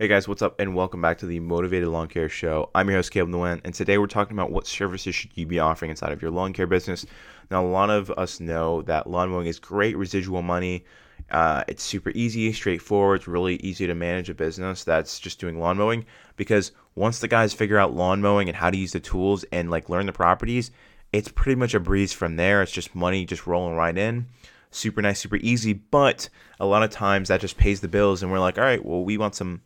Hey guys, what's up? And welcome back to the Mowtivated Lawn Care Show. I'm your host, Caleb Nguyen, and today we're talking about what services should you be offering inside of your lawn care business. Now, a lot of us know that lawn mowing is great residual money. Uh, it's super easy, straightforward. It's really easy to manage a business that's just doing lawn mowing because once the guys figure out lawn mowing and how to use the tools and like learn the properties, it's pretty much a breeze from there. It's just money just rolling right in super nice, super easy. But a lot of times that just pays the bills, and we're like, all right, well, we want some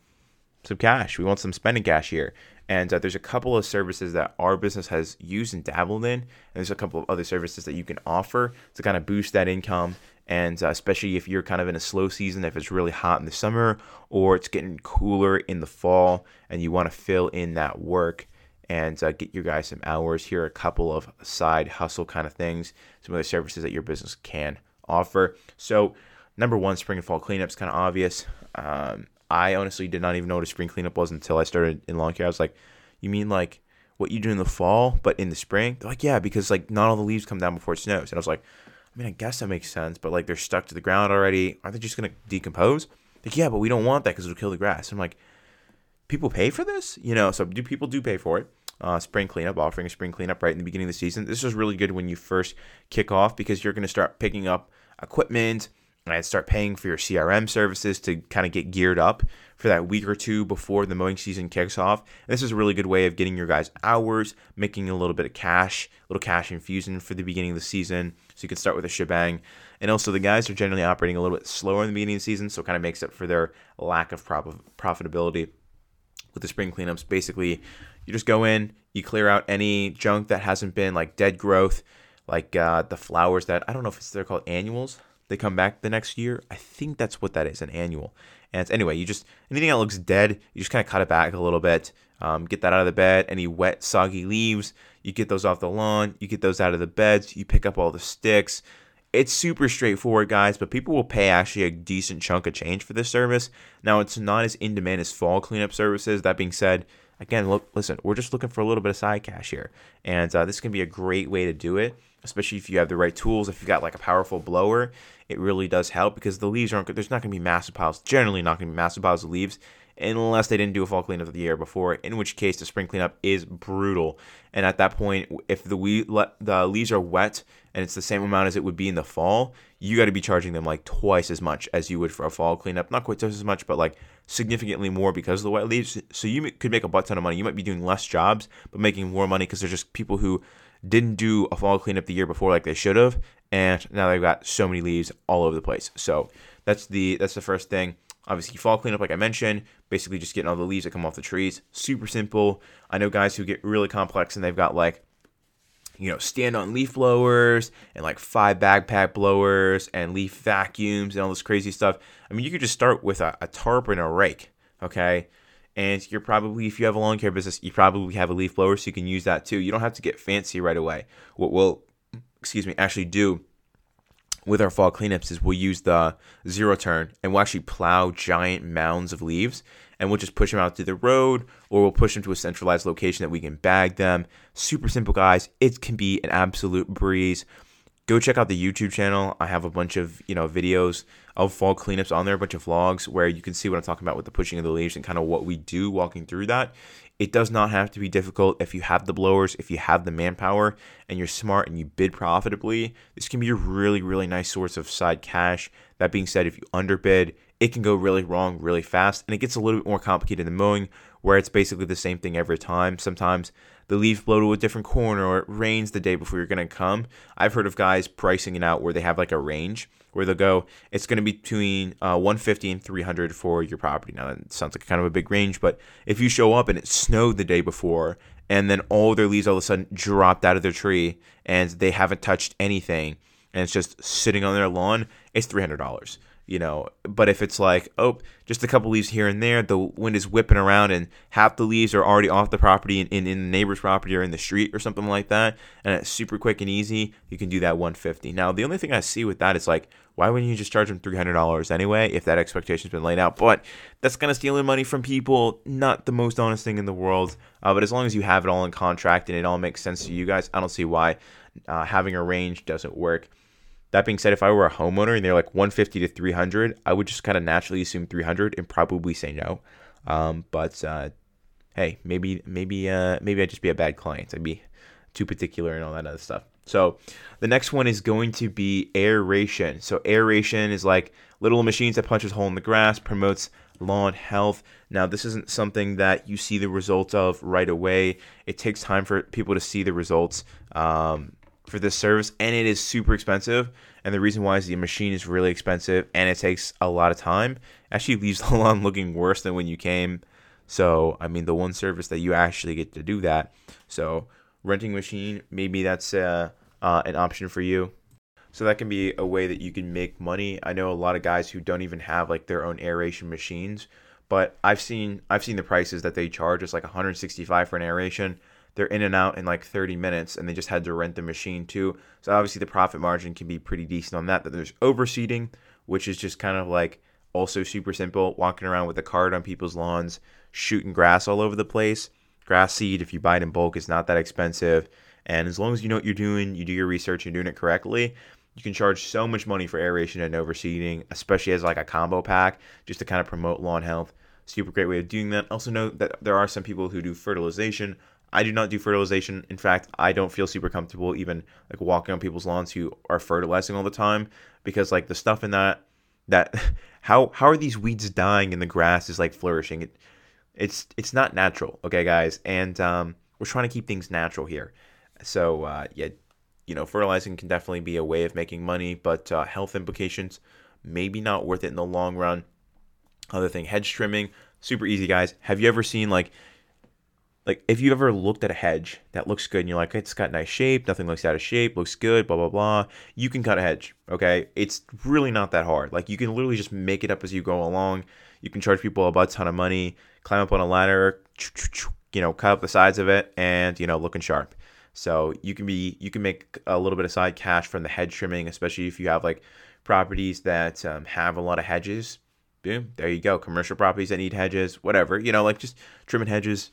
some cash. We want some spending cash here. And uh, there's a couple of services that our business has used and dabbled in. And there's a couple of other services that you can offer to kind of boost that income. And uh, especially if you're kind of in a slow season, if it's really hot in the summer or it's getting cooler in the fall and you want to fill in that work and uh, get your guys some hours, here are a couple of side hustle kind of things, some other services that your business can offer. So, number one, spring and fall cleanups, kind of obvious. Um, I honestly did not even know what a spring cleanup was until I started in lawn care. I was like, you mean like what you do in the fall, but in the spring? They're like, yeah, because like not all the leaves come down before it snows. And I was like, I mean, I guess that makes sense, but like they're stuck to the ground already. Aren't they just gonna decompose? Like, yeah, but we don't want that because it'll kill the grass. I'm like, people pay for this, you know? So do people do pay for it? Uh, spring cleanup, offering a spring cleanup right in the beginning of the season. This is really good when you first kick off because you're going to start picking up equipment and start paying for your CRM services to kind of get geared up for that week or two before the mowing season kicks off. And this is a really good way of getting your guys hours, making a little bit of cash, a little cash infusion for the beginning of the season. So you can start with a shebang. And also, the guys are generally operating a little bit slower in the beginning of the season, so it kind of makes up for their lack of profitability with the spring cleanups. Basically, you just go in, you clear out any junk that hasn't been like dead growth, like uh, the flowers that I don't know if it's they're called annuals they come back the next year. I think that's what that is, an annual. And anyway, you just anything that looks dead, you just kind of cut it back a little bit, um, get that out of the bed. Any wet, soggy leaves, you get those off the lawn, you get those out of the beds, you pick up all the sticks. It's super straightforward, guys, but people will pay actually a decent chunk of change for this service. Now, it's not as in demand as fall cleanup services. That being said, again, look, listen, we're just looking for a little bit of side cash here, and uh, this can be a great way to do it especially if you have the right tools. If you got like a powerful blower, it really does help because the leaves aren't. There's not going to be massive piles. Generally, not going to be massive piles of leaves unless they didn't do a fall cleanup of the year before. In which case, the spring cleanup is brutal. And at that point, if the we the leaves are wet and it's the same amount as it would be in the fall, you got to be charging them like twice as much as you would for a fall cleanup. Not quite twice as much, but like significantly more because of the wet leaves. So you could make a butt ton of money. You might be doing less jobs, but making more money because there's just people who didn't do a fall cleanup the year before like they should have, and now they've got so many leaves all over the place. So that's the that's the first thing. Obviously, fall cleanup, like I mentioned, basically just getting all the leaves that come off the trees. Super simple. I know guys who get really complex and they've got like, you know, stand on leaf blowers and like five backpack blowers and leaf vacuums and all this crazy stuff. I mean, you could just start with a, a tarp and a rake, okay? and you're probably if you have a lawn care business you probably have a leaf blower so you can use that too you don't have to get fancy right away what we'll excuse me actually do with our fall cleanups is we'll use the zero turn and we'll actually plow giant mounds of leaves and we'll just push them out to the road or we'll push them to a centralized location that we can bag them. Super simple guys. It can be an absolute breeze go check out the YouTube channel. I have a bunch of you know videos of fall cleanups on there, a bunch of vlogs where you can see what I'm talking about with the pushing of the leaves and kind of what we do walking through that. It does not have to be difficult if you have the blowers, if you have the manpower, and you're smart and you bid profitably. This can be a really, really nice source of side cash. That being said, if you underbid, it can go really wrong really fast, and it gets a little bit more complicated than mowing, where it's basically the same thing every time. Sometimes the leaves blow to a different corner or it rains the day before you're going to come. I've heard of guys pricing it out where they have like a range where they'll go, it's going to be between uh, 150 and 300 for your property. Now, that sounds like kind of a big range, but if you show up and it snowed the day before and then all their leaves all of a sudden dropped out of their tree and they haven't touched anything and it's just sitting on their lawn, it's $300 you know. But if it's like, oh, just a couple leaves here and there, the wind is whipping around and half the leaves are already off the property and in, in the neighbor's property or in the street or something like that, and it's super quick and easy, you can do that 150. Now, the only thing I see with that is like, why wouldn't you just charge them $300 anyway if that expectation's been laid out? But that's kind of stealing money from people. Not the most honest thing in the world. Uh, but as long as you have it all in contract and it all makes sense to you guys, I don't see why uh, having a range doesn't work. That being said, if I were a homeowner and they're like 150 to 300, I would just kind of naturally assume 300 and probably say no. Um, but uh, hey, maybe maybe uh, maybe I'd just be a bad client. I'd be too particular and all that other stuff. So the next one is going to be aeration. So aeration is like little machines that punches hole in the grass, promotes lawn health. Now this isn't something that you see the results of right away. It takes time for people to see the results um, for this service, and it is super expensive. And the reason why is the machine is really expensive, and it takes a lot of time. Actually, leaves the lawn looking worse than when you came. So I mean, the one service that you actually get to do that. So renting machine, maybe that's uh, uh, an option for you. So that can be a way that you can make money. I know a lot of guys who don't even have like their own aeration machines, but I've seen I've seen the prices that they charge. It's like 165 for an aeration. They're in and out in like 30 minutes, and they just had to rent the machine too. So obviously the profit margin can be pretty decent on that. That there's overseeding, which is just kind of like also super simple, walking around with a card on people's lawns, shooting grass all over the place grass seed, if you buy it in bulk, is not that expensive. And as long as you know what you're doing, you do your research, you're doing it correctly, you can charge so much money for aeration and overseeding, especially as like a combo pack, just to kind of promote lawn health. Super great way of doing that. Also note that there are some people who do fertilization. I do not do fertilization. In fact, I don't feel super comfortable even like walking on people's lawns who are fertilizing all the time because like the stuff in that that how how are these weeds dying and the grass is like flourishing? It it's it's not natural, okay, guys, and um, we're trying to keep things natural here. So uh, yeah, you know, fertilizing can definitely be a way of making money, but uh, health implications maybe not worth it in the long run. Other thing, hedge trimming, super easy, guys. Have you ever seen like like if you ever looked at a hedge that looks good and you're like it's got nice shape nothing looks out of shape looks good blah blah blah you can cut a hedge okay it's really not that hard like you can literally just make it up as you go along you can charge people a butt ton of money climb up on a ladder, you know, cut up the sides of it, and you know, looking sharp. So you can be you can make a little bit of side cash from the hedge trimming, especially if you have like properties that um, have a lot of hedges. Boom, there you go. Commercial properties that need hedges, whatever. You know, like just trimming hedges.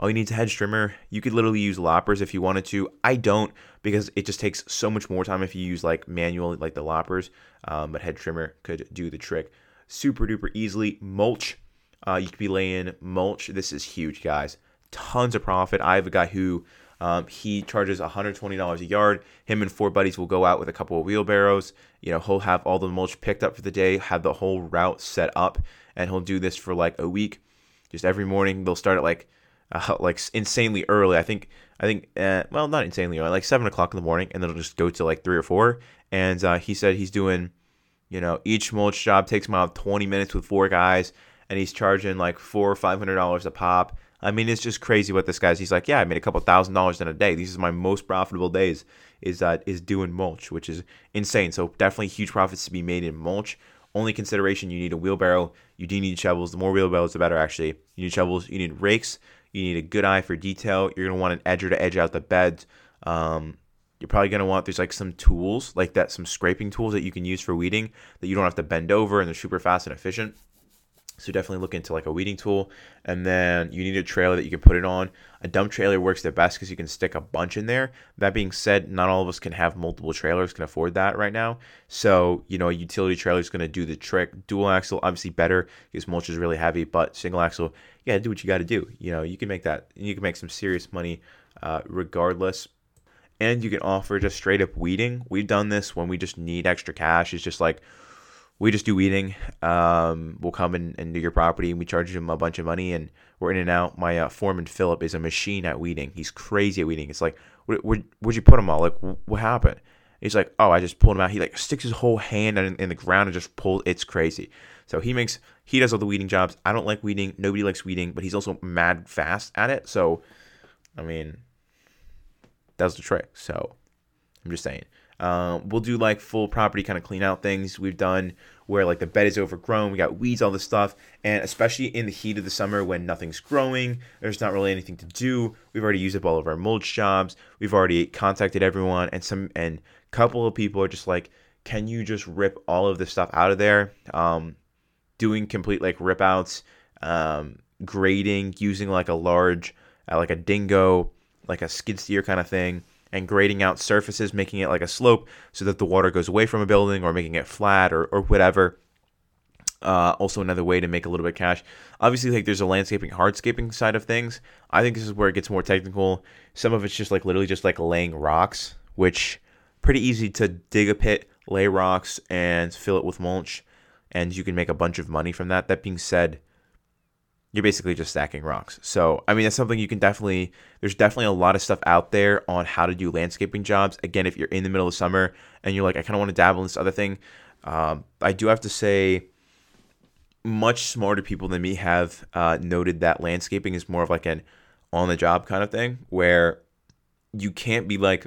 All you need is a hedge trimmer. You could literally use loppers if you wanted to. I don't because it just takes so much more time if you use like manual, like the loppers. Um, but head trimmer could do the trick super duper easily. Mulch uh, you could be laying mulch. This is huge, guys. Tons of profit. I have a guy who um, he charges $120 a yard. Him and four buddies will go out with a couple of wheelbarrows. You know, he'll have all the mulch picked up for the day, have the whole route set up, and he'll do this for like a week. Just every morning, they'll start at like uh, like insanely early. I think I think uh, well, not insanely early, like seven o'clock in the morning, and then it'll just go to like three or four. And uh, he said he's doing, you know, each mulch job takes him about 20 minutes with four guys and he's charging like four or five hundred dollars a pop. I mean, it's just crazy what this guy's. He's like, yeah, I made a couple thousand dollars in a day. These are my most profitable days. Is that uh, is doing mulch, which is insane. So definitely huge profits to be made in mulch. Only consideration: you need a wheelbarrow. You do need shovels. The more wheelbarrows, the better. Actually, you need shovels. You need rakes. You need a good eye for detail. You're gonna want an edger to edge out the beds. Um, you're probably gonna want there's like some tools like that, some scraping tools that you can use for weeding that you don't have to bend over and they're super fast and efficient. So definitely look into like a weeding tool, and then you need a trailer that you can put it on. A dump trailer works the best because you can stick a bunch in there. That being said, not all of us can have multiple trailers, can afford that right now. So you know, a utility trailer is going to do the trick. Dual axle, obviously better because mulch is really heavy, but single axle, yeah, do what you got to do. You know, you can make that. You can make some serious money, uh, regardless. And you can offer just straight up weeding. We've done this when we just need extra cash. It's just like we just do weeding. Um, we'll come and, and do your property and we charge him a bunch of money and we're in and out. My uh, foreman Philip is a machine at weeding. He's crazy at weeding. It's like, where, where, would you put him all? Like, what happened? He's like, oh, I just pulled him out. He like sticks his whole hand in, in the ground and just pulls. It's crazy. So he makes he does all the weeding jobs. I don't like weeding. Nobody likes weeding, but he's also mad fast at it. So, I mean, that's the trick. So, I'm just saying. Um, we'll do like full property kind of clean out things. We've done where like the bed is overgrown, we got weeds, all this stuff, and especially in the heat of the summer when nothing's growing, there's not really anything to do. We've already used up all of our mulch jobs. We've already contacted everyone, and some and a couple of people are just like, "Can you just rip all of this stuff out of there?" Um, doing complete like rip outs, um, grading using like a large, uh, like a dingo, like a skid steer kind of thing and grading out surfaces, making it like a slope so that the water goes away from a building or making it flat or, or whatever. Uh, also, another way to make a little bit of cash. Obviously, like there's a landscaping, hardscaping side of things. I think this is where it gets more technical. Some of it's just like literally just like laying rocks, which pretty easy to dig a pit, lay rocks, and fill it with mulch, and you can make a bunch of money from that. That being said, you're basically just stacking rocks. So, I mean, that's something you can definitely, there's definitely a lot of stuff out there on how to do landscaping jobs. Again, if you're in the middle of summer and you're like, I kind of want to dabble in this other thing, um, I do have to say, much smarter people than me have uh, noted that landscaping is more of like an on the job kind of thing where you can't be like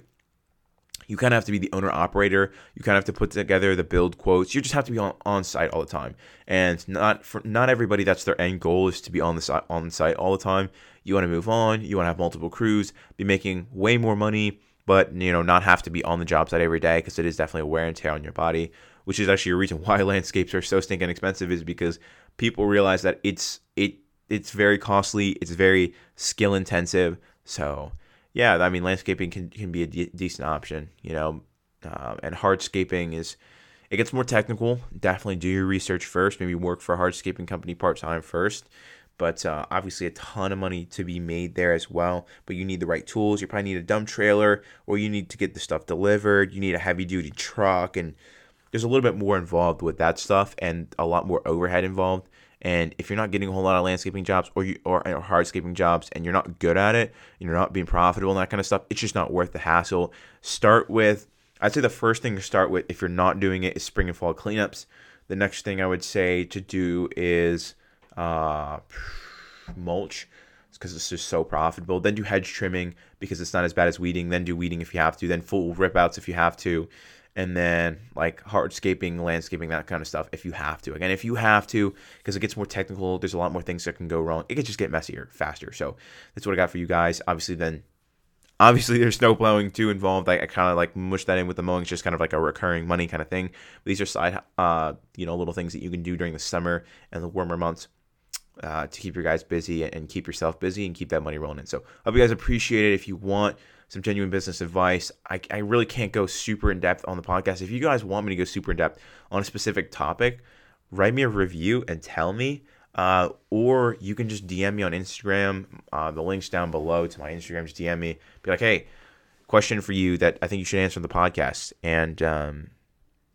you kind of have to be the owner operator. You kind of have to put together the build quotes. You just have to be on, on site all the time. And not for not everybody that's their end goal is to be on the site on site all the time. You want to move on. You want to have multiple crews be making way more money but you know not have to be on the job site every day because it is definitely a wear and tear on your body which is actually a reason why landscapes are so stinking expensive is because people realize that it's it it's very costly, it's very skill intensive. So yeah, I mean landscaping can can be a de- decent option, you know, uh, and hardscaping is it gets more technical. Definitely do your research first. Maybe work for a hardscaping company part time first. But uh, obviously, a ton of money to be made there as well. But you need the right tools. You probably need a dump trailer, or you need to get the stuff delivered. You need a heavy duty truck, and there's a little bit more involved with that stuff and a lot more overhead involved. And if you're not getting a whole lot of landscaping jobs or you or, or hardscaping jobs and you're not good at it, you're not being profitable and that kind of stuff, it's just not worth the hassle. Start with I'd say the first thing to start with if you're not doing it is spring and fall cleanups. The next thing I would say to do is uh, mulch because it's just so profitable. Then do hedge trimming because it's not as bad as weeding. Then do weeding if you have to. Then full rip outs if you have to and then like hardscaping, landscaping, that kind of stuff if you have to. Again, if you have to, because it gets more technical, there's a lot more things that can go wrong. It can just get messier faster. So that's what I got for you guys. Obviously, then obviously there's snow plowing too involved. I, I kind of like mush that in with the mowing. It's just kind of like a recurring money kind of thing. But these are side, uh, you know, little things that you can do during the summer and the warmer months. Uh, to keep your guys busy and keep yourself busy and keep that money rolling in. So, I hope you guys appreciate it. If you want some genuine business advice. I, I really can't go super in depth on the podcast. If you guys want me to go super in depth on a specific topic, write me a review and tell me. Uh, or you can just DM me on Instagram. Uh, the link's down below to my Instagram. Just DM me. Be like, hey, question for you that I think you should answer on the podcast. And um,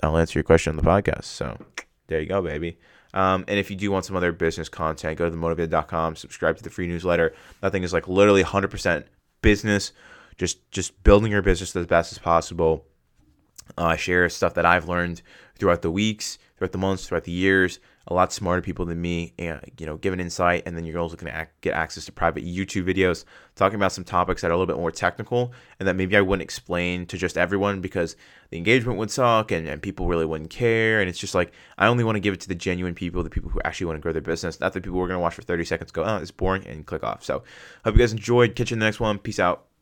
I'll answer your question on the podcast. So there you go, baby. Um, and if you do want some other business content, go to themowtivated.com, subscribe to the free newsletter. That thing is like literally 100% business just just building your business as best as possible. Uh, share stuff that I've learned throughout the weeks, throughout the months, throughout the years. A lot smarter people than me, and you know, give an insight, and then you're also going to get access to private YouTube videos talking about some topics that are a little bit more technical, and that maybe I wouldn't explain to just everyone because the engagement would suck, and, and people really wouldn't care. And it's just like I only want to give it to the genuine people, the people who actually want to grow their business, not the people who are going to watch for 30 seconds, go, oh, it's boring, and click off. So, hope you guys enjoyed. Catch you in the next one. Peace out.